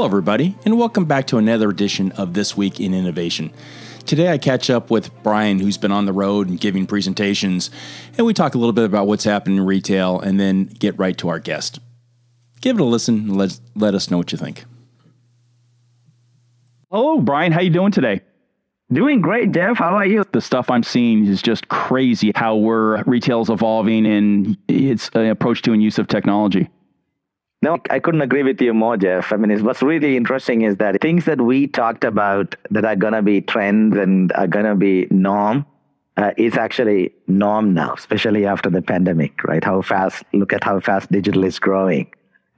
Hello, everybody, and welcome back to another edition of This Week in Innovation. Today, I catch up with Brian, who's been on the road and giving presentations, and we talk a little bit about what's happening in retail and then get right to our guest. Give it a listen and let, let us know what you think. Hello, Brian. How you doing today? Doing great, Jeff. How are you? The stuff I'm seeing is just crazy how we're retail's evolving and its uh, approach to and use of technology. No, I couldn't agree with you more, Jeff. I mean, what's really interesting is that things that we talked about that are going to be trends and are going to be norm uh, is actually norm now, especially after the pandemic, right? How fast, look at how fast digital is growing.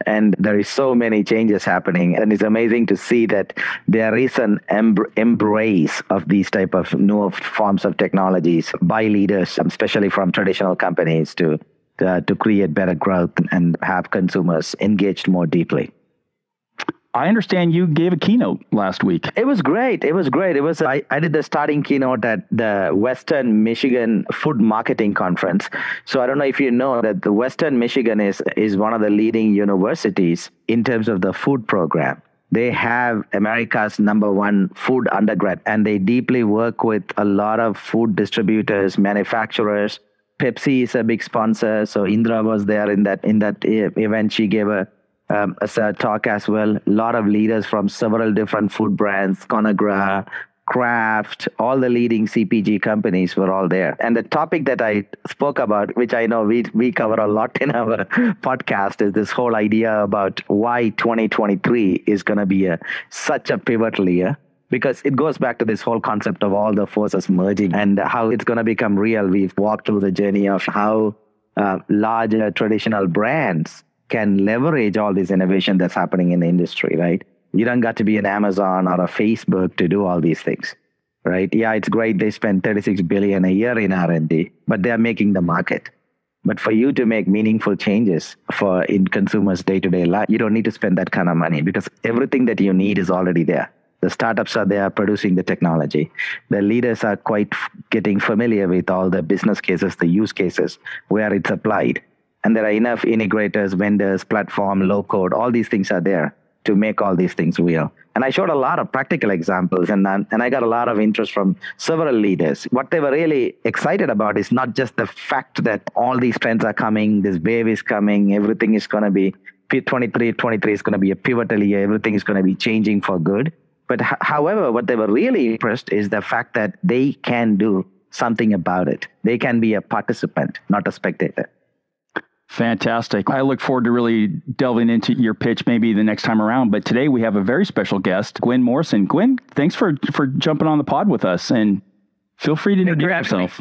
And there is so many changes happening. And it's amazing to see that there is an embrace of these type of new forms of technologies by leaders, especially from traditional companies to uh, to create better growth and have consumers engaged more deeply. I understand you gave a keynote last week. It was great. It was great. It was I, I did the starting keynote at the Western Michigan Food Marketing Conference. So I don't know if you know that the Western Michigan is is one of the leading universities in terms of the food program. They have America's number one food undergrad and they deeply work with a lot of food distributors, manufacturers, Pepsi is a big sponsor, so Indra was there in that in that event. She gave a um, a talk as well. A lot of leaders from several different food brands, Conagra, Kraft, all the leading CPG companies were all there. And the topic that I spoke about, which I know we we cover a lot in our podcast, is this whole idea about why 2023 is going to be a such a pivotal year because it goes back to this whole concept of all the forces merging and how it's going to become real. We've walked through the journey of how uh, larger traditional brands can leverage all this innovation that's happening in the industry, right? You don't got to be an Amazon or a Facebook to do all these things, right? Yeah, it's great they spend 36 billion a year in R&D, but they're making the market. But for you to make meaningful changes for in consumers' day-to-day life, you don't need to spend that kind of money because everything that you need is already there. The startups are there producing the technology. The leaders are quite getting familiar with all the business cases, the use cases where it's applied. And there are enough integrators, vendors, platform, low code, all these things are there to make all these things real. And I showed a lot of practical examples and, um, and I got a lot of interest from several leaders. What they were really excited about is not just the fact that all these trends are coming, this wave is coming, everything is going to be 23, 23 is going to be a pivotal year, everything is going to be changing for good. But h- however, what they were really impressed is the fact that they can do something about it. They can be a participant, not a spectator. Fantastic. I look forward to really delving into your pitch maybe the next time around. But today we have a very special guest, Gwen Morrison. Gwen, thanks for for jumping on the pod with us and feel free to introduce yourself.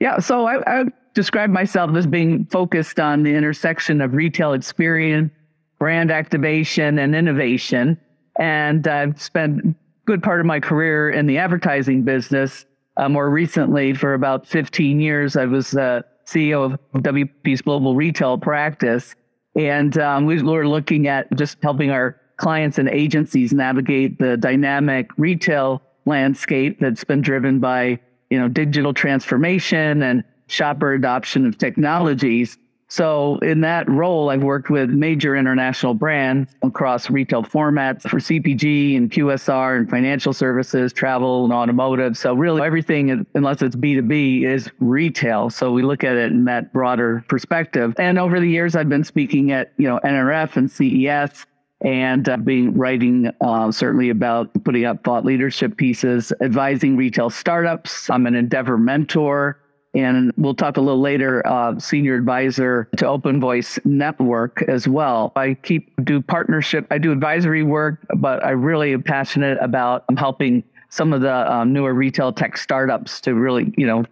Yeah, so I, I describe myself as being focused on the intersection of retail experience, brand activation, and innovation. And I've spent a good part of my career in the advertising business. Uh, more recently, for about 15 years, I was uh, CEO of WPP's global retail practice. And um, we were looking at just helping our clients and agencies navigate the dynamic retail landscape that's been driven by you know digital transformation and shopper adoption of technologies so, in that role, I've worked with major international brands across retail formats for CPG and QSR and financial services, travel and automotive. So, really, everything, unless it's B2B, is retail. So, we look at it in that broader perspective. And over the years, I've been speaking at you know NRF and CES and uh, being writing uh, certainly about putting up thought leadership pieces, advising retail startups. I'm an Endeavor mentor and we'll talk a little later uh, senior advisor to open voice network as well. I keep do partnership i do advisory work but i really am passionate about helping some of the um, newer retail tech startups to really you know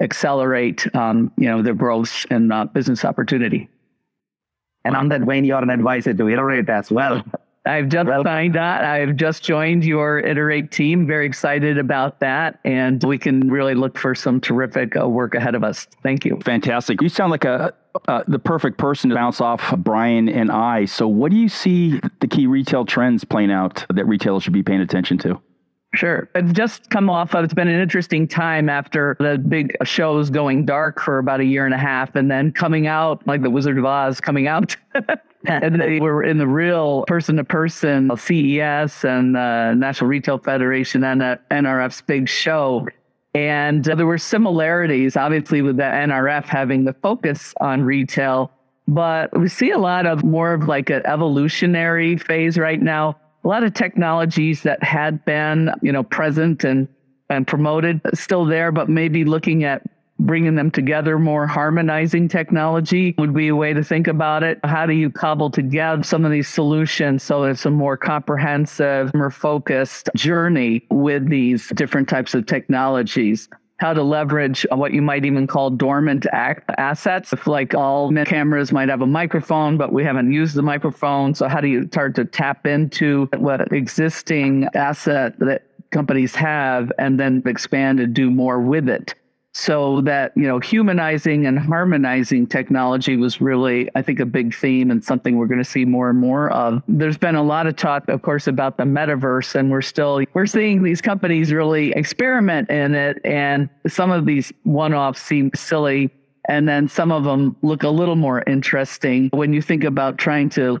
accelerate um, you know their growth and uh, business opportunity. And on that vein you're an advisor to Iterate as well I've just well, signed on. I've just joined your Iterate team. Very excited about that. And we can really look for some terrific uh, work ahead of us. Thank you. Fantastic. You sound like a uh, the perfect person to bounce off Brian and I. So, what do you see the key retail trends playing out that retailers should be paying attention to? Sure. I've just come off of it's been an interesting time after the big shows going dark for about a year and a half and then coming out like the Wizard of Oz coming out and they were in the real person to person CES and uh, National Retail Federation and uh, NRF's big show. And uh, there were similarities, obviously, with the NRF having the focus on retail. But we see a lot of more of like an evolutionary phase right now. A lot of technologies that had been, you know, present and and promoted uh, still there, but maybe looking at bringing them together more, harmonizing technology would be a way to think about it. How do you cobble together some of these solutions so it's a more comprehensive, more focused journey with these different types of technologies? How to leverage what you might even call dormant assets. If like all cameras might have a microphone, but we haven't used the microphone. So how do you start to tap into what existing asset that companies have and then expand and do more with it? So that you know humanizing and harmonizing technology was really i think a big theme and something we're going to see more and more of. There's been a lot of talk of course about the metaverse and we're still we're seeing these companies really experiment in it and some of these one-offs seem silly and then some of them look a little more interesting. When you think about trying to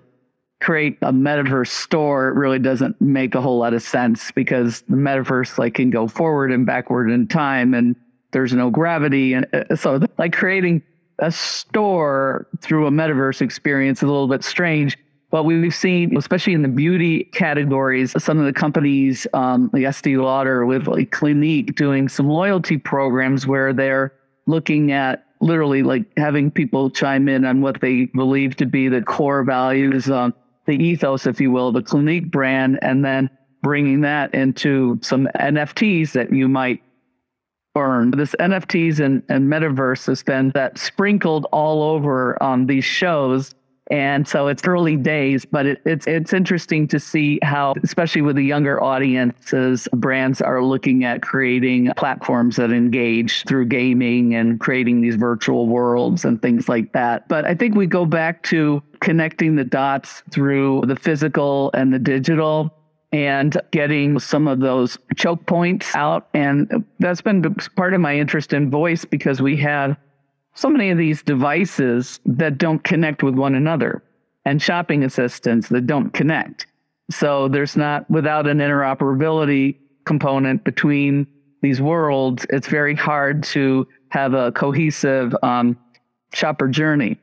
create a metaverse store it really doesn't make a whole lot of sense because the metaverse like can go forward and backward in time and there's no gravity. And uh, so, like creating a store through a metaverse experience is a little bit strange. But we've seen, especially in the beauty categories, some of the companies, um, like Estee Lauder with like Clinique, doing some loyalty programs where they're looking at literally like having people chime in on what they believe to be the core values, um, the ethos, if you will, the Clinique brand, and then bringing that into some NFTs that you might This NFTs and, and metaverse has been that sprinkled all over on these shows. And so it's early days, but it, it's it's interesting to see how, especially with the younger audiences, brands are looking at creating platforms that engage through gaming and creating these virtual worlds and things like that. But I think we go back to connecting the dots through the physical and the digital and getting some of those choke points out. And that's been part of my interest in voice because we have so many of these devices that don't connect with one another and shopping assistants that don't connect. So there's not, without an interoperability component between these worlds, it's very hard to have a cohesive um, shopper journey.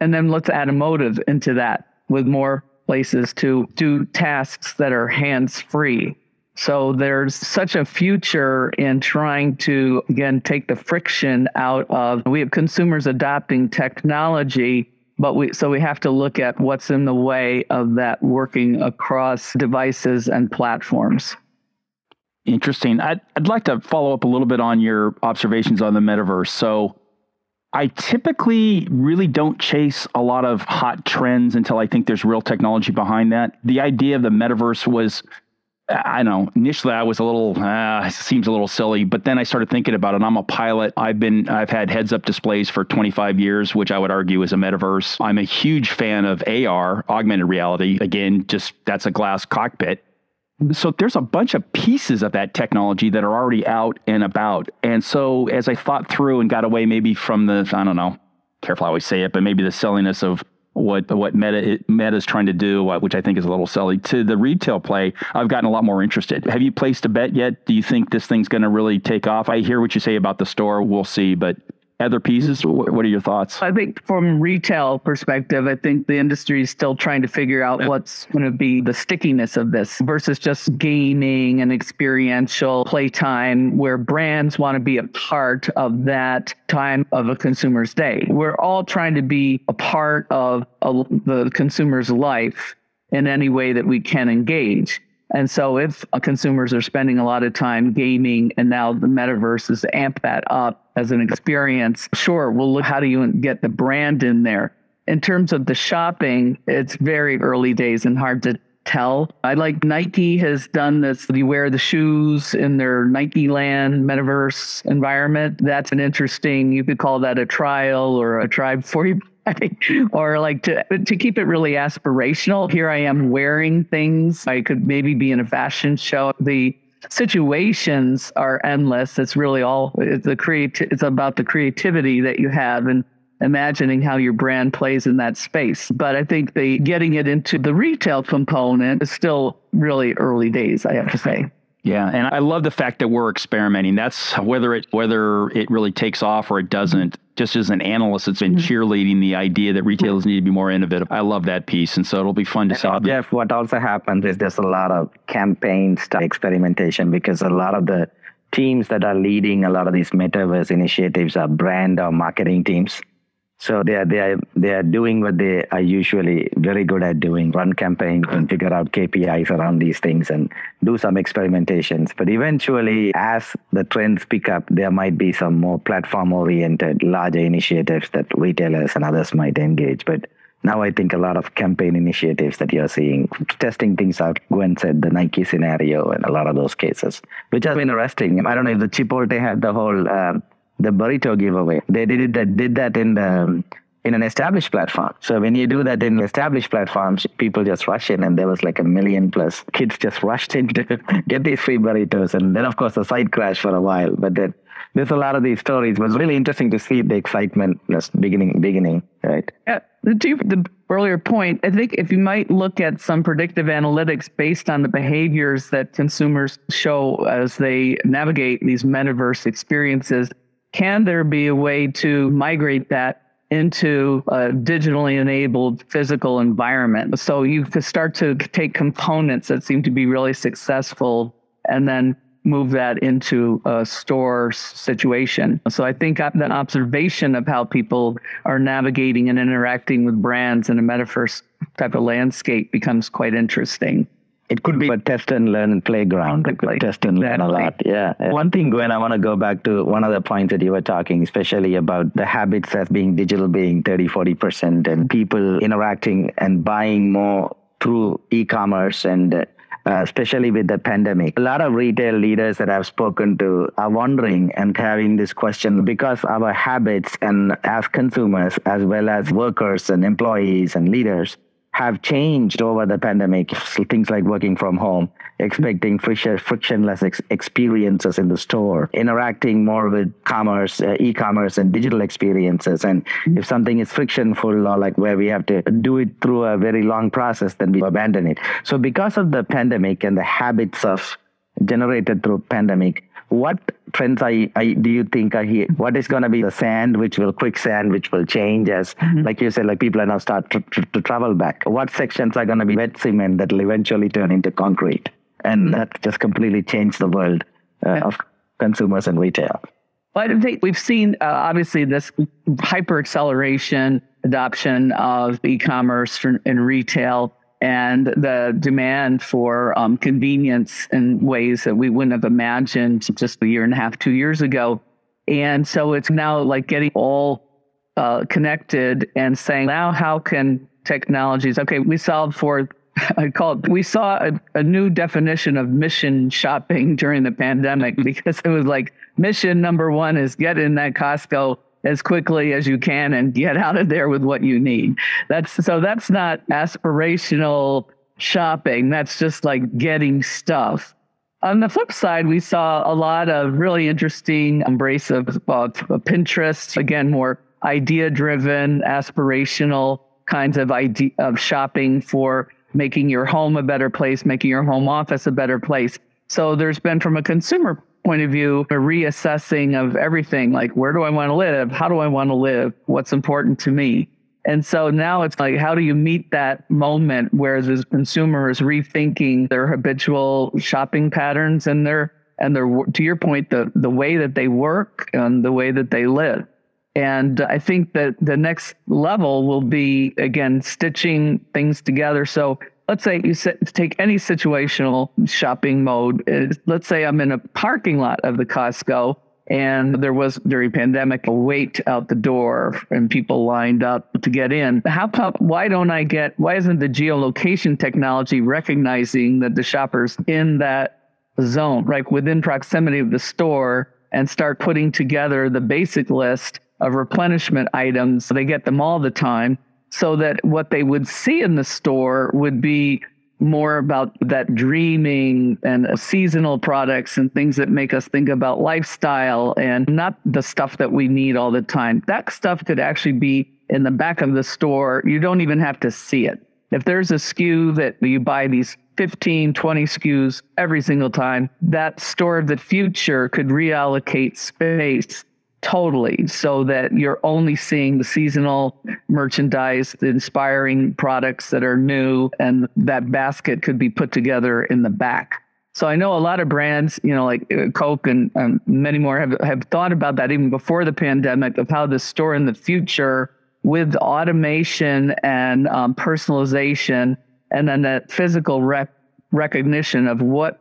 And then let's add automotive into that with more places to do tasks that are hands free. So there's such a future in trying to, again, take the friction out of, we have consumers adopting technology, but we, so we have to look at what's in the way of that working across devices and platforms. Interesting. I'd, I'd like to follow up a little bit on your observations on the metaverse. So I typically really don't chase a lot of hot trends until I think there's real technology behind that. The idea of the metaverse was, I don't know, initially I was a little, uh, seems a little silly, but then I started thinking about it. I'm a pilot. I've been, I've had heads up displays for 25 years, which I would argue is a metaverse. I'm a huge fan of AR, augmented reality. Again, just that's a glass cockpit so there's a bunch of pieces of that technology that are already out and about. And so as I thought through and got away maybe from the, I don't know, careful how I say it, but maybe the silliness of what what Meta Meta is trying to do, which I think is a little silly, to the retail play, I've gotten a lot more interested. Have you placed a bet yet? Do you think this thing's going to really take off? I hear what you say about the store. We'll see, but other pieces? What are your thoughts? I think from retail perspective, I think the industry is still trying to figure out yeah. what's going to be the stickiness of this versus just gaming and experiential playtime where brands want to be a part of that time of a consumer's day. We're all trying to be a part of a, the consumer's life in any way that we can engage. And so if uh, consumers are spending a lot of time gaming and now the metaverse is amp that up as an experience, sure, we'll look how do you get the brand in there. In terms of the shopping, it's very early days and hard to tell. I like Nike has done this. You wear the shoes in their Nike Land metaverse environment. That's an interesting, you could call that a trial or a try before you or like to to keep it really aspirational. Here I am wearing things. I could maybe be in a fashion show. The situations are endless. It's really all it's the create. It's about the creativity that you have and imagining how your brand plays in that space. But I think the getting it into the retail component is still really early days, I have to say. Yeah, and I love the fact that we're experimenting. That's whether it whether it really takes off or it doesn't. Just as an analyst, it's been mm-hmm. cheerleading the idea that retailers need to be more innovative. I love that piece, and so it'll be fun to see. Jeff, what also happens is there's a lot of campaign style experimentation because a lot of the teams that are leading a lot of these metaverse initiatives are brand or marketing teams. So they are they are they are doing what they are usually very good at doing: run campaigns and figure out KPIs around these things and do some experimentations. But eventually, as the trends pick up, there might be some more platform-oriented, larger initiatives that retailers and others might engage. But now I think a lot of campaign initiatives that you're seeing, testing things out. Gwen said the Nike scenario and a lot of those cases, which has been interesting. I don't know if the Chipotle had the whole uh, the burrito giveaway. They did it, that did that in the in an established platform. So when you do that in established platforms, people just rush in, and there was like a million plus kids just rushed in to get these free burritos, and then of course the site crashed for a while. But then there's a lot of these stories. It was really interesting to see the excitement just beginning, beginning, right? Yeah. The earlier point, I think if you might look at some predictive analytics based on the behaviors that consumers show as they navigate these metaverse experiences, can there be a way to migrate that into a digitally enabled physical environment? So you could start to take components that seem to be really successful and then move that into a store situation. So I think that observation of how people are navigating and interacting with brands in a metaverse type of landscape becomes quite interesting. It could be a test and learn playground. Test and learn a lot. Yeah. One thing, Gwen, I want to go back to one of the points that you were talking, especially about the habits as being digital being 30, 40%, and people interacting and buying more through e commerce and uh, especially with the pandemic. A lot of retail leaders that I've spoken to are wondering and having this question because our habits and as consumers, as well as workers and employees and leaders, have changed over the pandemic. Things like working from home, expecting frictionless ex- experiences in the store, interacting more with commerce, uh, e-commerce, and digital experiences. And if something is frictionful or like where we have to do it through a very long process, then we abandon it. So because of the pandemic and the habits of generated through pandemic, what trends are, are, do you think are here? What is going to be the sand, which will quicksand, which will change as, mm-hmm. like you said, like people are now start to, to, to travel back. What sections are going to be wet cement that will eventually turn into concrete? And mm-hmm. that just completely changed the world uh, yeah. of consumers and retail. Well, I think we've seen uh, obviously this hyper acceleration adoption of e-commerce and retail and the demand for um, convenience in ways that we wouldn't have imagined just a year and a half, two years ago. And so it's now like getting all uh, connected and saying, now how can technologies, okay, we solved for, I call it, we saw a, a new definition of mission shopping during the pandemic because it was like mission number one is get in that Costco as quickly as you can and get out of there with what you need. That's so that's not aspirational shopping. That's just like getting stuff. On the flip side, we saw a lot of really interesting embrace of, of Pinterest. Again, more idea driven, aspirational kinds of idea of shopping for making your home a better place, making your home office a better place. So there's been from a consumer point of view, a reassessing of everything like where do I want to live? How do I want to live? What's important to me? And so now it's like, how do you meet that moment where the consumer is rethinking their habitual shopping patterns and their and their to your point, the the way that they work and the way that they live. And I think that the next level will be again stitching things together. So let's say you take any situational shopping mode. Let's say I'm in a parking lot of the Costco and there was during pandemic a wait out the door and people lined up to get in. How come, why don't I get, why isn't the geolocation technology recognizing that the shoppers in that zone, right within proximity of the store and start putting together the basic list of replenishment items. They get them all the time so that what they would see in the store would be more about that dreaming and seasonal products and things that make us think about lifestyle and not the stuff that we need all the time. That stuff could actually be in the back of the store. You don't even have to see it. If there's a SKU that you buy these 15, 20 SKUs every single time, that store of the future could reallocate space totally so that you're only seeing the seasonal merchandise, the inspiring products that are new, and that basket could be put together in the back. So I know a lot of brands, you know, like uh, Coke and many more have, have thought about that even before the pandemic of how the store in the future with automation and um, personalization and then that physical rec- recognition of what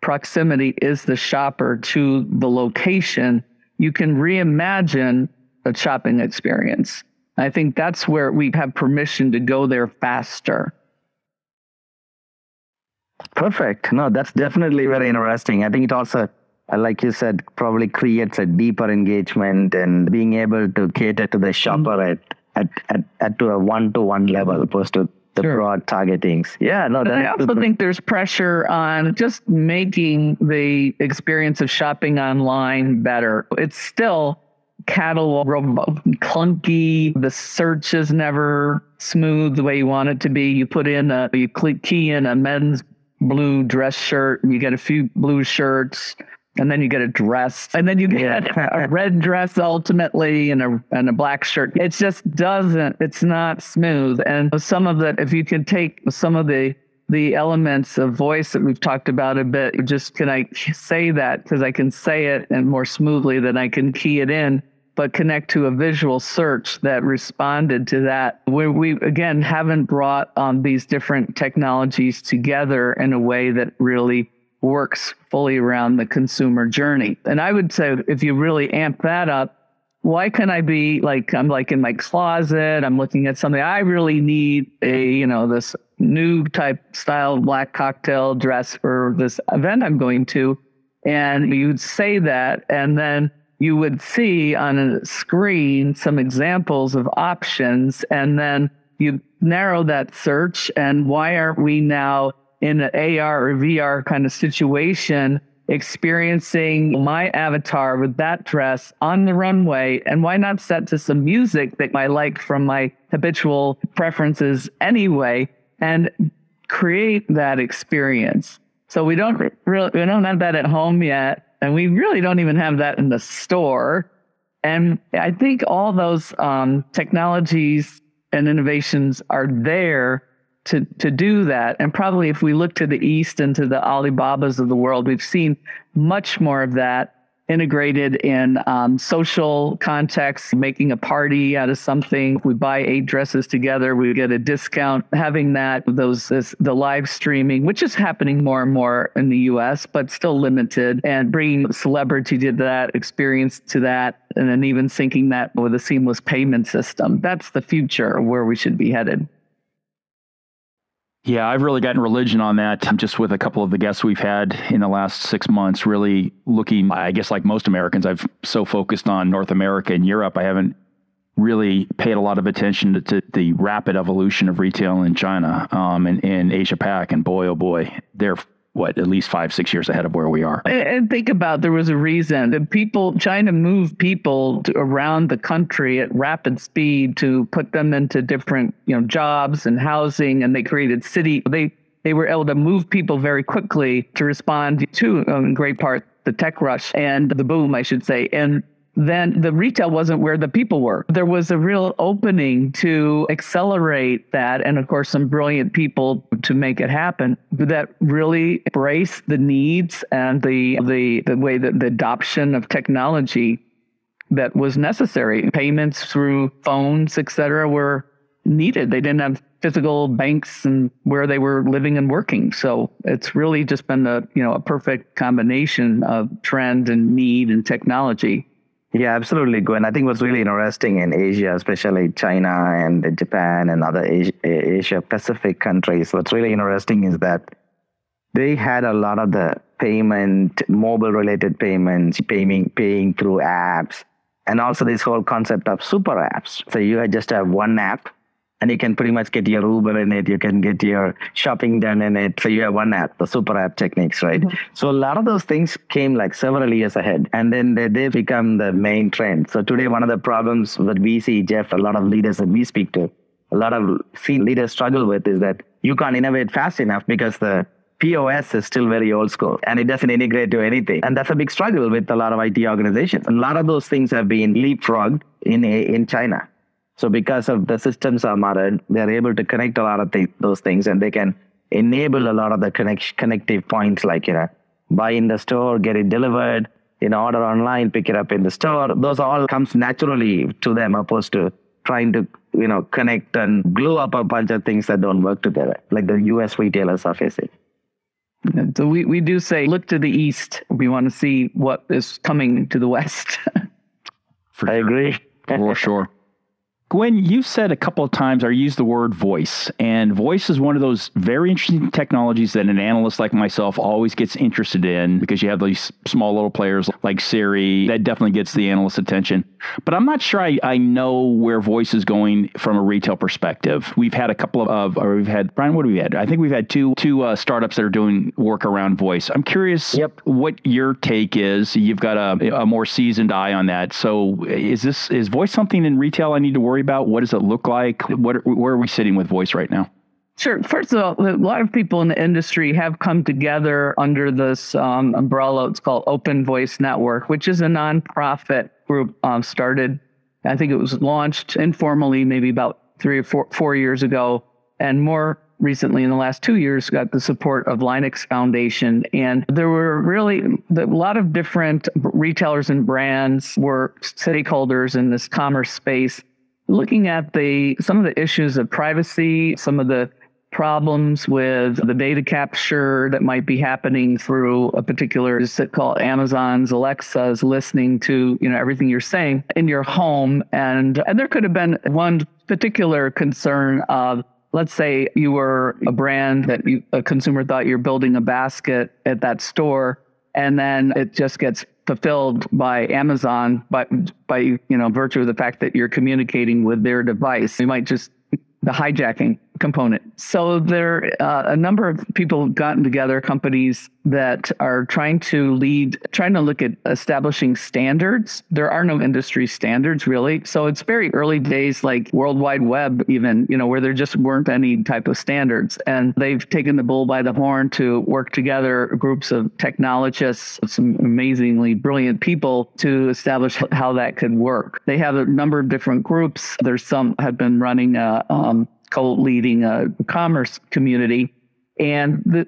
proximity is the shopper to the location you can reimagine a shopping experience. I think that's where we have permission to go there faster. Perfect. No, that's definitely very interesting. I think it also, uh, like you said, probably creates a deeper engagement and being able to cater to the shopper mm-hmm. at, at, at, at to a one to one level opposed to the sure. broad targetings. Yeah, no. I also think there's pressure on just making the experience of shopping online better. It's still catalog clunky. The search is never smooth the way you want it to be. You put in a you click key in a men's blue dress shirt, and you get a few blue shirts and then you get a dress, and then you get yeah. a red dress ultimately, and a and a black shirt. It just doesn't. It's not smooth. And some of that, if you can take some of the the elements of voice that we've talked about a bit, just can I say that because I can say it and more smoothly than I can key it in, but connect to a visual search that responded to that. Where we again haven't brought um, these different technologies together in a way that really works fully around the consumer journey. And I would say if you really amp that up, why can I be like I'm like in my closet, I'm looking at something I really need a, you know, this new type style black cocktail dress for this event I'm going to. And you'd say that and then you would see on a screen some examples of options and then you narrow that search and why aren't we now in an AR or VR kind of situation, experiencing my avatar with that dress on the runway. And why not set to some music that I like from my habitual preferences anyway and create that experience? So we don't really, we don't have that at home yet. And we really don't even have that in the store. And I think all those um, technologies and innovations are there to to do that. And probably if we look to the east and to the Alibabas of the world, we've seen much more of that integrated in um, social context, making a party out of something. If we buy eight dresses together, we get a discount. Having that, those this, the live streaming, which is happening more and more in the U.S., but still limited, and bringing celebrity to that experience to that, and then even syncing that with a seamless payment system. That's the future where we should be headed. Yeah, I've really gotten religion on that just with a couple of the guests we've had in the last six months, really looking, I guess, like most Americans, I've so focused on North America and Europe. I haven't really paid a lot of attention to, to the rapid evolution of retail in China um, and in Asia Pac. And boy, oh boy, they're what at least five six years ahead of where we are. And think about there was a reason that people china moved people to, around the country at rapid speed to put them into different you know jobs and housing and they created city they they were able to move people very quickly to respond to in great part the tech rush and the boom i should say. And then the retail wasn't where the people were. There was a real opening to accelerate that. And of course, some brilliant people to make it happen that really embrace the needs and the, the, the way that the adoption of technology that was necessary. Payments through phones, et cetera, were needed. They didn't have physical banks and where they were living and working. So it's really just been a, you know, a perfect combination of trend and need and technology. Yeah, absolutely, Gwen. I think what's really interesting in Asia, especially China and Japan and other Asia, Asia Pacific countries, what's really interesting is that they had a lot of the payment, mobile related payments, paying, paying through apps, and also this whole concept of super apps. So you just have one app and you can pretty much get your Uber in it. You can get your shopping done in it. So you have one app, the super app techniques, right? Mm-hmm. So a lot of those things came like several years ahead, and then they, they become the main trend. So today, one of the problems that we see, Jeff, a lot of leaders that we speak to, a lot of C leaders struggle with is that you can't innovate fast enough because the POS is still very old school and it doesn't integrate to anything. And that's a big struggle with a lot of IT organizations. And a lot of those things have been leapfrogged in, in China. So because of the systems are modern, they're able to connect a lot of th- those things and they can enable a lot of the connect- connective points like, you know, buy in the store, get it delivered, you know, order online, pick it up in the store. Those all comes naturally to them opposed to trying to, you know, connect and glue up a bunch of things that don't work together, like the US retailers are facing. So we, we do say, look to the east. We want to see what is coming to the west. I agree. For sure. Gwen, you've said a couple of times or used the word voice, and voice is one of those very interesting technologies that an analyst like myself always gets interested in because you have these small little players like Siri that definitely gets the analyst's attention. But I'm not sure I, I know where voice is going from a retail perspective. We've had a couple of, or we've had Brian. What have we had? I think we've had two two uh, startups that are doing work around voice. I'm curious yep. what your take is. You've got a, a more seasoned eye on that. So is this is voice something in retail I need to worry about? What does it look like? What, where are we sitting with voice right now? Sure. First of all, a lot of people in the industry have come together under this um, umbrella. It's called Open Voice Network, which is a nonprofit group um, started. I think it was launched informally, maybe about three or four, four years ago, and more recently in the last two years got the support of Linux Foundation. And there were really a lot of different retailers and brands were stakeholders in this commerce space looking at the some of the issues of privacy, some of the problems with the data capture that might be happening through a particular sit called Amazon's Alexa's listening to you know everything you're saying in your home. And and there could have been one particular concern of let's say you were a brand that you, a consumer thought you're building a basket at that store and then it just gets fulfilled by Amazon by by you know virtue of the fact that you're communicating with their device. You might just the hijacking component. So there, uh, a number of people gotten together, companies that are trying to lead, trying to look at establishing standards. There are no industry standards really. So it's very early days, like World Wide Web, even, you know, where there just weren't any type of standards. And they've taken the bull by the horn to work together, groups of technologists, some amazingly brilliant people to establish how that could work. They have a number of different groups. There's some have been running a, um, co-leading a commerce community. And the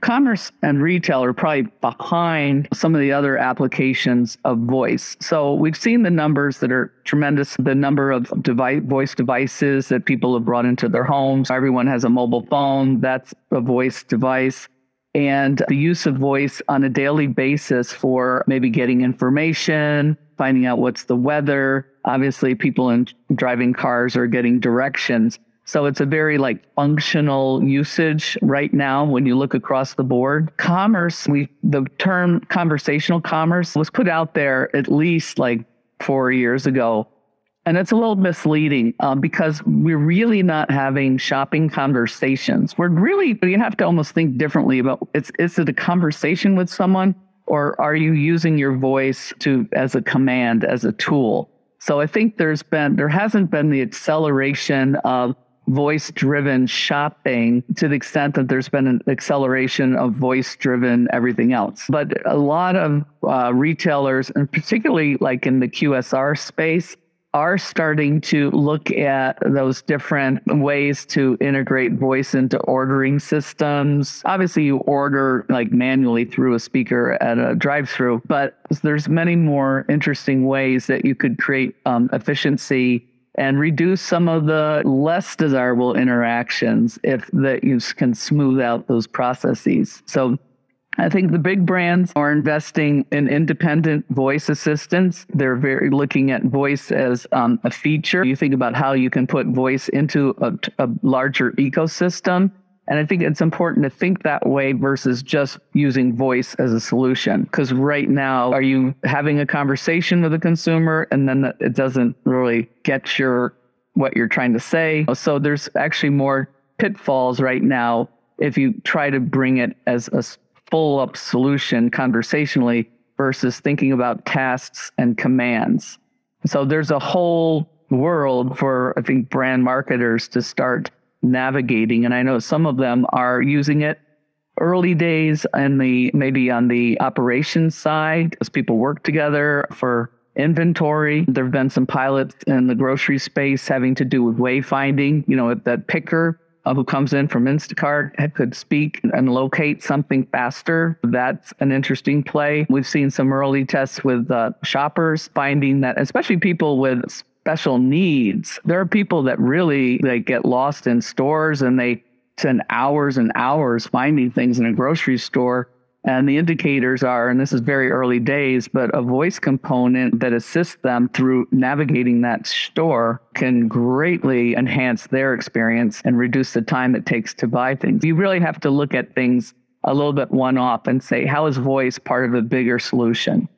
commerce and retail are probably behind some of the other applications of voice. So we've seen the numbers that are tremendous. The number of device, voice devices that people have brought into their homes. Everyone has a mobile phone. That's a voice device. And the use of voice on a daily basis for maybe getting information, finding out what's the weather. Obviously, people in driving cars are getting directions. So it's a very like functional usage right now when you look across the board. Commerce, we the term conversational commerce was put out there at least like four years ago. And it's a little misleading um, because we're really not having shopping conversations. We're really, you have to almost think differently about it's, is it a conversation with someone or are you using your voice to as a command, as a tool? So I think there's been, there hasn't been the acceleration of voice driven shopping to the extent that there's been an acceleration of voice driven everything else. But a lot of uh, retailers, and particularly like in the QSR space, are starting to look at those different ways to integrate voice into ordering systems. Obviously, you order like manually through a speaker at a drive-through, but there's many more interesting ways that you could create um, efficiency and reduce some of the less desirable interactions if that you can smooth out those processes. So I think the big brands are investing in independent voice assistants. They're very looking at voice as um, a feature. You think about how you can put voice into a, a larger ecosystem and I think it's important to think that way versus just using voice as a solution. Because right now, are you having a conversation with a consumer and then it doesn't really get your what you're trying to say. So there's actually more pitfalls right now if you try to bring it as a full up solution conversationally versus thinking about tasks and commands. So there's a whole world for, I think, brand marketers to start navigating. And I know some of them are using it early days and the maybe on the operations side as people work together for inventory. There have been some pilots in the grocery space having to do with wayfinding, you know, at that picker who comes in from Instacart could speak and locate something faster. That's an interesting play. We've seen some early tests with uh, shoppers finding that, especially people with special needs. There are people that really they get lost in stores and they spend hours and hours finding things in a grocery store. And the indicators are, and this is very early days, but a voice component that assists them through navigating that store can greatly enhance their experience and reduce the time it takes to buy things. You really have to look at things a little bit one off and say, how is voice part of a bigger solution?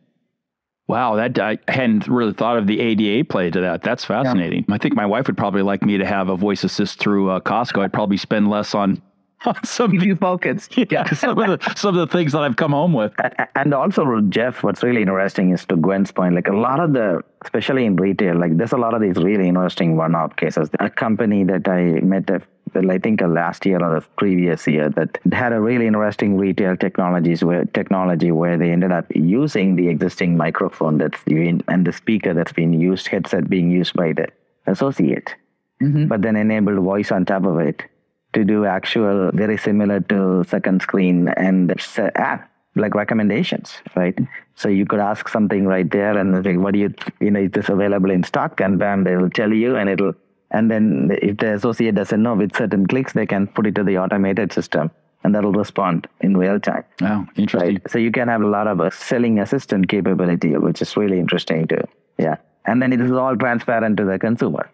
Wow, that I hadn't really thought of the ADA play to that. That's fascinating. Yeah. I think my wife would probably like me to have a voice assist through uh, Costco. I'd probably spend less on some few focus. Yeah, some of the some of the things that I've come home with. And also, Jeff, what's really interesting is to Gwen's point. Like a lot of the, especially in retail, like there's a lot of these really interesting one-off cases. A company that I met I think last year or the previous year that had a really interesting retail technologies where technology where they ended up using the existing microphone that's in, and the speaker that's being used, headset being used by the associate, mm-hmm. but then enabled voice on top of it to do actual very similar to second screen and app like recommendations, right? So you could ask something right there and say, what do you, you know, is this available in stock? And then they will tell you and it'll and then if the associate doesn't know with certain clicks, they can put it to the automated system and that'll respond in real time. Oh, interesting. Right? So you can have a lot of a selling assistant capability, which is really interesting too. Yeah. And then it is all transparent to the consumer.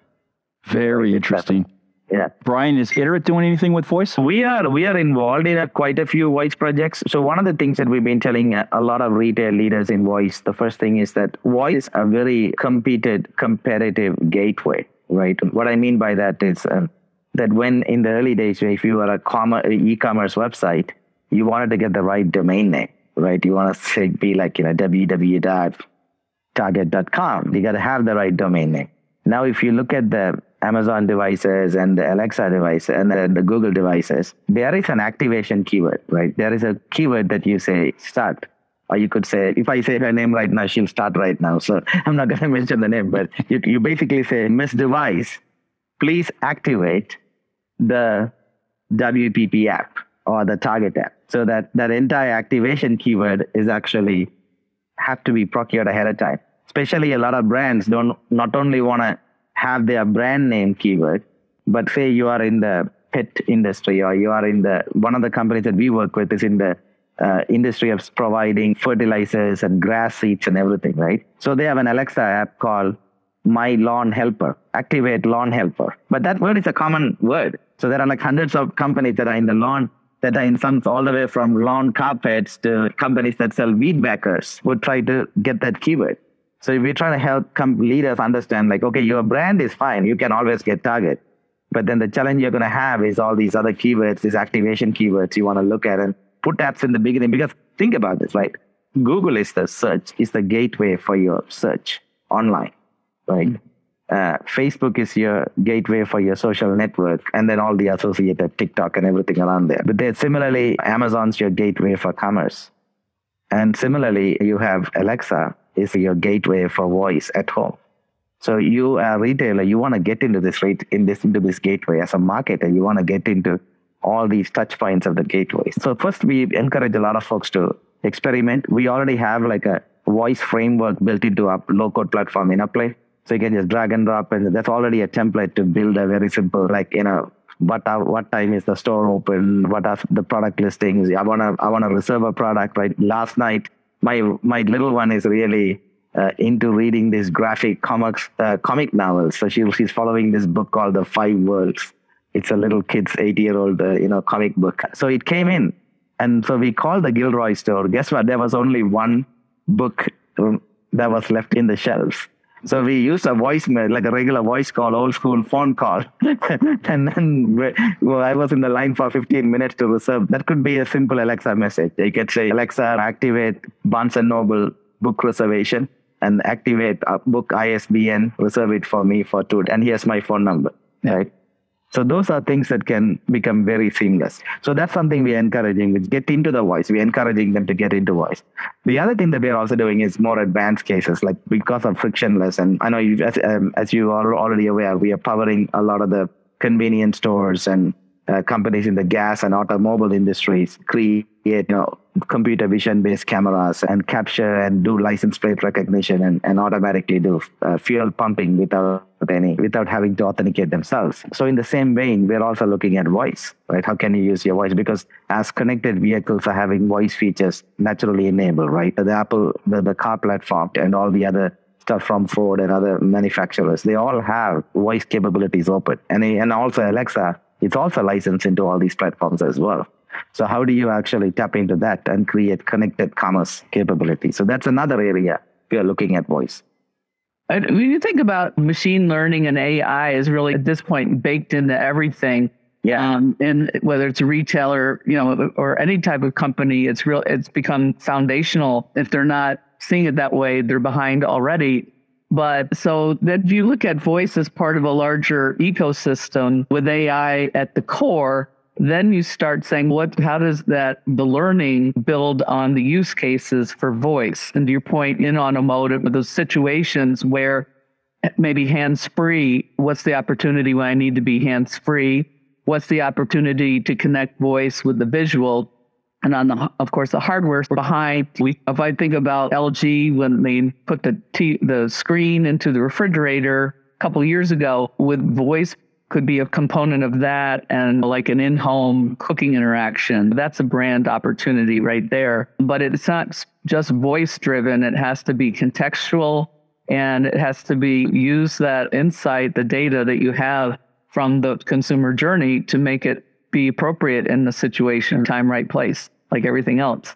Very interesting. Yeah. Brian, is Iterate doing anything with voice? We are we are involved in a, quite a few voice projects. So one of the things that we've been telling a, a lot of retail leaders in voice, the first thing is that voice is a very competed, competitive gateway right? What I mean by that is um, that when in the early days, if you were a commerce, e-commerce website, you wanted to get the right domain name, right? You want to say, be like, you know, www.target.com. You got to have the right domain name. Now, if you look at the Amazon devices and the Alexa devices and the, the Google devices, there is an activation keyword, right? There is a keyword that you say start or you could say, if I say her name right now, she'll start right now. So I'm not going to mention the name, but you, you basically say, Miss Device, please activate the WPP app or the target app. So that that entire activation keyword is actually have to be procured ahead of time. Especially a lot of brands don't not only want to have their brand name keyword, but say you are in the pet industry or you are in the one of the companies that we work with is in the uh, industry of providing fertilizers and grass seeds and everything, right? So they have an Alexa app called My Lawn Helper, Activate Lawn Helper. But that word is a common word. So there are like hundreds of companies that are in the lawn that are in some all the way from lawn carpets to companies that sell weed whackers would try to get that keyword. So if we're trying to help com- leaders understand, like, okay, your brand is fine, you can always get target. But then the challenge you're going to have is all these other keywords, these activation keywords you want to look at and put apps in the beginning because think about this, right? Google is the search, is the gateway for your search online, right? Mm-hmm. Uh, Facebook is your gateway for your social network, and then all the associated TikTok and everything around there. But then similarly, Amazon's your gateway for commerce, and similarly, you have Alexa is your gateway for voice at home. So you are a retailer, you want to get into this rate in this into this gateway as a marketer, you want to get into all these touch points of the gateway. So first, we encourage a lot of folks to experiment. We already have like a voice framework built into our low-code platform Interplay. So you can just drag and drop, and that's already a template to build a very simple, like you know, what what time is the store open? What are the product listings? I wanna I wanna reserve a product. Right. Last night, my my little one is really uh, into reading these graphic comics, uh, comic novels. So she, she's following this book called The Five Worlds it's a little kid's eight year old, uh, you know, comic book. So it came in. And so we called the Gilroy store. Guess what? There was only one book um, that was left in the shelves. So we used a voicemail, like a regular voice call, old school phone call. and then well, I was in the line for 15 minutes to reserve. That could be a simple Alexa message. You could say, Alexa, activate Barnes and Noble book reservation and activate a book ISBN, reserve it for me for two. And here's my phone number. Right. So those are things that can become very seamless. So that's something we're encouraging, which get into the voice. We're encouraging them to get into voice. The other thing that we're also doing is more advanced cases, like because of frictionless. And I know you, as, um, as you are already aware, we are powering a lot of the convenience stores and uh, companies in the gas and automobile industries create you know, computer vision based cameras and capture and do license plate recognition and, and automatically do uh, fuel pumping without any without having to authenticate themselves. So in the same vein we're also looking at voice right? How can you use your voice? Because as connected vehicles are having voice features naturally enabled right? The apple the, the car platform and all the other stuff from ford and other manufacturers they all have voice capabilities open. And, and also alexa it's also licensed into all these platforms as well. So how do you actually tap into that and create connected commerce capability? So that's another area we are looking at voice. And when you think about machine learning and AI is really at this point baked into everything. Yeah. Um, and whether it's a retailer, you know, or any type of company, it's real. It's become foundational. If they're not seeing it that way, they're behind already. But so that if you look at voice as part of a larger ecosystem with AI at the core, then you start saying what how does that the learning build on the use cases for voice? And to your point in automotive those situations where eh, maybe hands free what's the opportunity when i need to be hands free what's the opportunity to connect voice with the visual and on the, of course, the hardware behind. We, if I think about LG when they put the t- the screen into the refrigerator a couple years ago, with voice could be a component of that, and like an in-home cooking interaction. That's a brand opportunity right there. But it's not just voice driven; it has to be contextual, and it has to be use that insight, the data that you have from the consumer journey to make it be appropriate in the situation, time, right place, like everything else.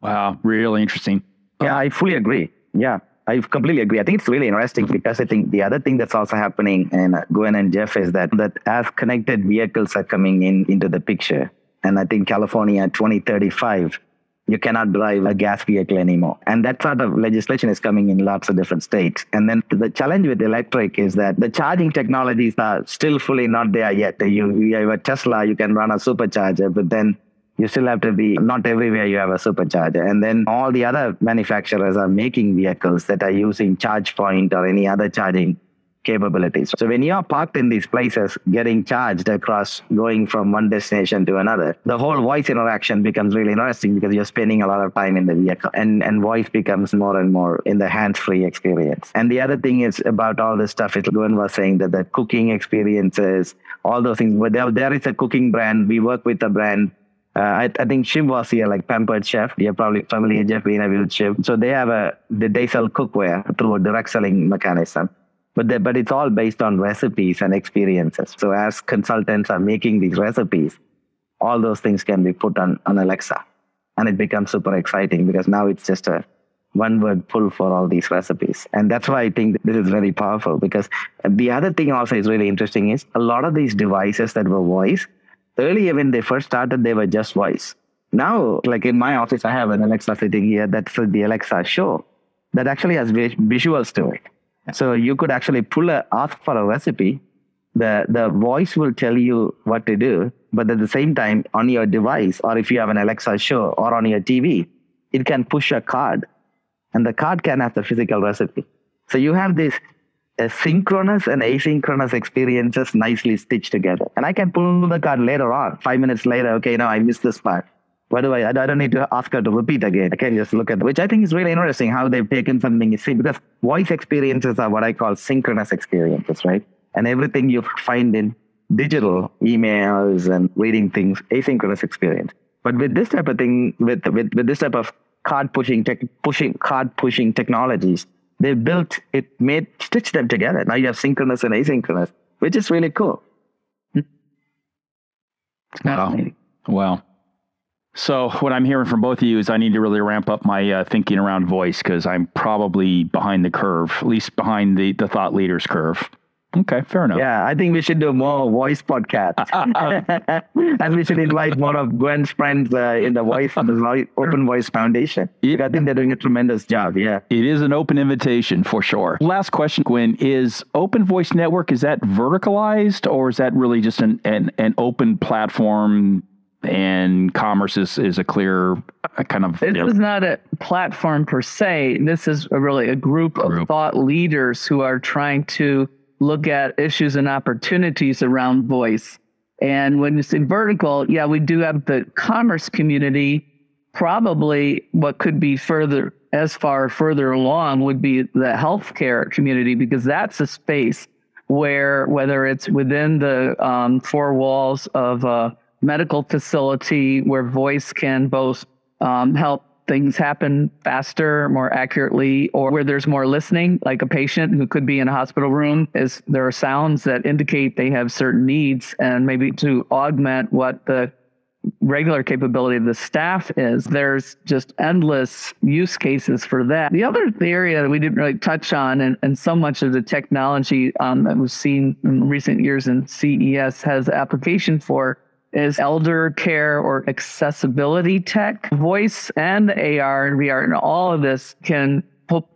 Wow, really interesting. Yeah, I fully agree. Yeah, I completely agree. I think it's really interesting because I think the other thing that's also happening, and Gwen and Jeff, is that that as connected vehicles are coming in into the picture, and I think California 2035 you cannot drive a gas vehicle anymore. And that sort of legislation is coming in lots of different states. And then the challenge with electric is that the charging technologies are still fully not there yet. You, you have a Tesla, you can run a supercharger, but then you still have to be not everywhere you have a supercharger. And then all the other manufacturers are making vehicles that are using ChargePoint or any other charging capabilities. So when you are parked in these places, getting charged across going from one destination to another, the whole voice interaction becomes really interesting because you're spending a lot of time in the vehicle and, and voice becomes more and more in the hands-free experience. And the other thing is about all this stuff, is Gwen was saying that the cooking experiences, all those things, but there, there is a cooking brand. We work with a brand uh, I, I, think Shiv was here, like Pampered Chef. You're probably familiar, Jeff, we interviewed Shiv. So they have a, they sell cookware through a direct selling mechanism but but it's all based on recipes and experiences. So as consultants are making these recipes, all those things can be put on, on Alexa, and it becomes super exciting because now it's just a one word pull for all these recipes, and that's why I think this is very powerful. Because the other thing also is really interesting is a lot of these devices that were voice earlier when they first started they were just voice. Now, like in my office, I have an Alexa sitting here. That's the Alexa show that actually has visuals to it. So you could actually pull a ask for a recipe. The the voice will tell you what to do, but at the same time, on your device, or if you have an Alexa show or on your TV, it can push a card, and the card can have the physical recipe. So you have this synchronous and asynchronous experiences nicely stitched together. And I can pull the card later on, five minutes later. Okay, now I missed this part. Why do I? I don't need to ask her to repeat again. I can just look at, which I think is really interesting how they've taken something you see because voice experiences are what I call synchronous experiences, right? And everything you find in digital emails and reading things, asynchronous experience. But with this type of thing, with with, with this type of card pushing tech, pushing card pushing technologies, they built it, made stitch them together. Now you have synchronous and asynchronous, which is really cool. Wow. Wow. So what I'm hearing from both of you is I need to really ramp up my uh, thinking around voice because I'm probably behind the curve, at least behind the the thought leaders curve. Okay, fair enough. Yeah, I think we should do more voice podcasts. and we should invite more of Gwen's friends uh, in the voice the Open Voice Foundation. I think they're doing a tremendous job. Yeah. It is an open invitation for sure. Last question, Gwen, is Open Voice Network, is that verticalized or is that really just an, an, an open platform and commerce is, is a clear kind of. This is not a platform per se. This is a really a group, group of thought leaders who are trying to look at issues and opportunities around voice. And when you say vertical, yeah, we do have the commerce community. Probably what could be further, as far further along, would be the healthcare community, because that's a space where, whether it's within the um, four walls of a medical facility, where voice can both um, help things happen faster, more accurately, or where there's more listening, like a patient who could be in a hospital room, is there are sounds that indicate they have certain needs and maybe to augment what the regular capability of the staff is. There's just endless use cases for that. The other area that we didn't really touch on, and, and so much of the technology um, that we've seen in recent years in CES has application for is elder care or accessibility tech. Voice and AR and VR and all of this can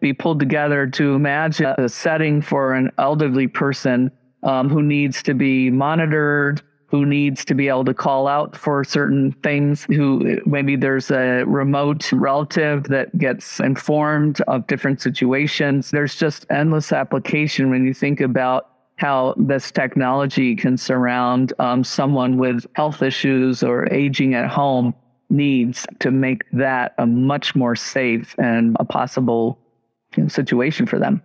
be pulled together to imagine a setting for an elderly person um, who needs to be monitored, who needs to be able to call out for certain things, who maybe there's a remote relative that gets informed of different situations. There's just endless application when you think about how this technology can surround um, someone with health issues or aging at home needs to make that a much more safe and a possible you know, situation for them.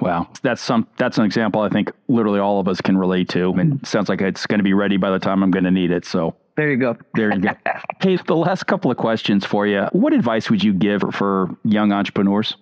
Wow, that's some that's an example I think literally all of us can relate to. And it sounds like it's going to be ready by the time I'm going to need it. So there you go. There you go. hey, the last couple of questions for you. What advice would you give for young entrepreneurs?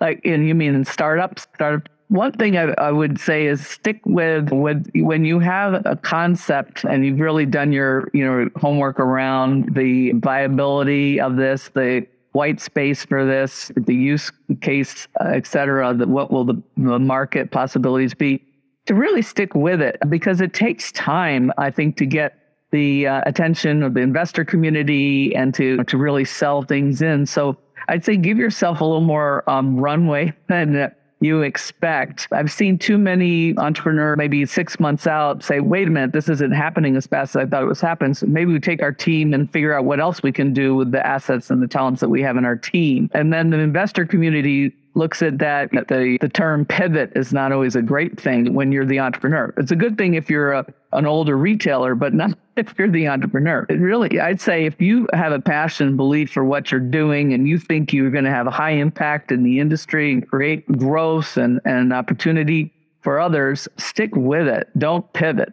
Like, and you mean startups, startup one thing I, I, would say is stick with with when you have a concept and you've really done your you know homework around the viability of this, the white space for this, the use case, uh, et cetera. The, what will the, the market possibilities be? To really stick with it because it takes time, I think, to get the uh, attention of the investor community and to to really sell things in. So I'd say give yourself a little more um, runway than you expect. I've seen too many entrepreneurs, maybe six months out, say, wait a minute, this isn't happening as fast as I thought it was happening. So maybe we take our team and figure out what else we can do with the assets and the talents that we have in our team. And then the investor community looks at that the, the term pivot is not always a great thing when you're the entrepreneur. It's a good thing if you're a, an older retailer, but not if you're the entrepreneur. It really, I'd say if you have a passion and belief for what you're doing and you think you're going to have a high impact in the industry and create growth and, and opportunity for others, stick with it. Don't pivot.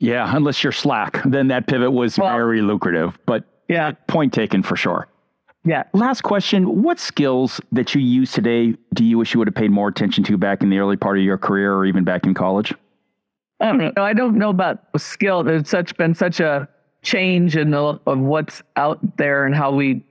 Yeah, unless you're Slack, then that pivot was well, very lucrative. But yeah, point taken for sure. Yeah. Last question. What skills that you use today do you wish you would have paid more attention to back in the early part of your career or even back in college? I don't know. I don't know about skill. There's such been such a change in the, of what's out there and how we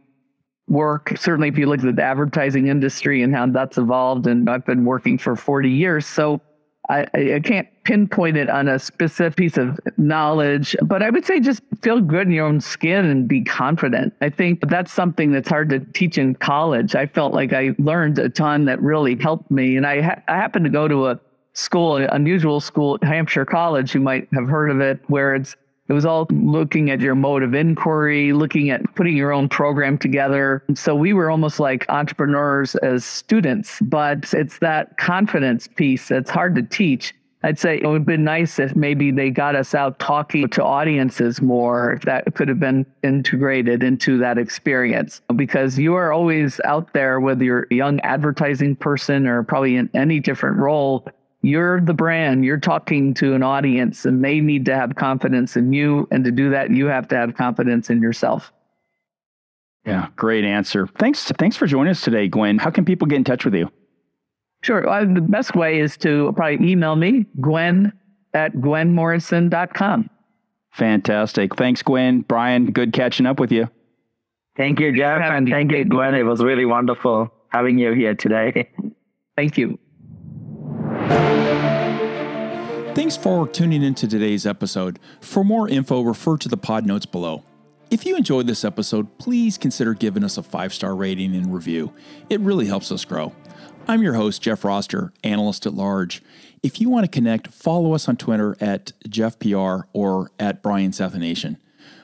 work. Certainly, if you look at the advertising industry and how that's evolved, and I've been working for 40 years, so I, I can't pinpoint it on a specific piece of knowledge, but I would say just feel good in your own skin and be confident. I think that's something that's hard to teach in college. I felt like I learned a ton that really helped me. And I, ha- I happened to go to a school, an unusual school Hampshire College. You might have heard of it, where it's it was all looking at your mode of inquiry, looking at putting your own program together. So we were almost like entrepreneurs as students, but it's that confidence piece that's hard to teach. I'd say it would have been nice if maybe they got us out talking to audiences more, that could have been integrated into that experience. Because you are always out there, whether you're a young advertising person or probably in any different role, you're the brand, you're talking to an audience, and they need to have confidence in you. And to do that, you have to have confidence in yourself. Yeah, great answer. Thanks. Thanks for joining us today, Gwen. How can people get in touch with you? Sure. Uh, the best way is to probably email me, gwen at gwenmorrison.com. Fantastic. Thanks, Gwen. Brian, good catching up with you. Thank you, Jeff, and thank you, Gwen. It was really wonderful having you here today. Thank you. Thanks for tuning into today's episode. For more info, refer to the pod notes below. If you enjoyed this episode, please consider giving us a five star rating and review. It really helps us grow. I'm your host, Jeff Roster, analyst at large. If you want to connect, follow us on Twitter at JeffPR or at Brian Sathianathan,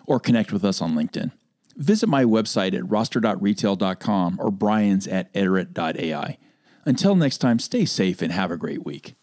or connect with us on LinkedIn. Visit my website at roster.retail.com or brian's at iterate.ai. Until next time, stay safe and have a great week.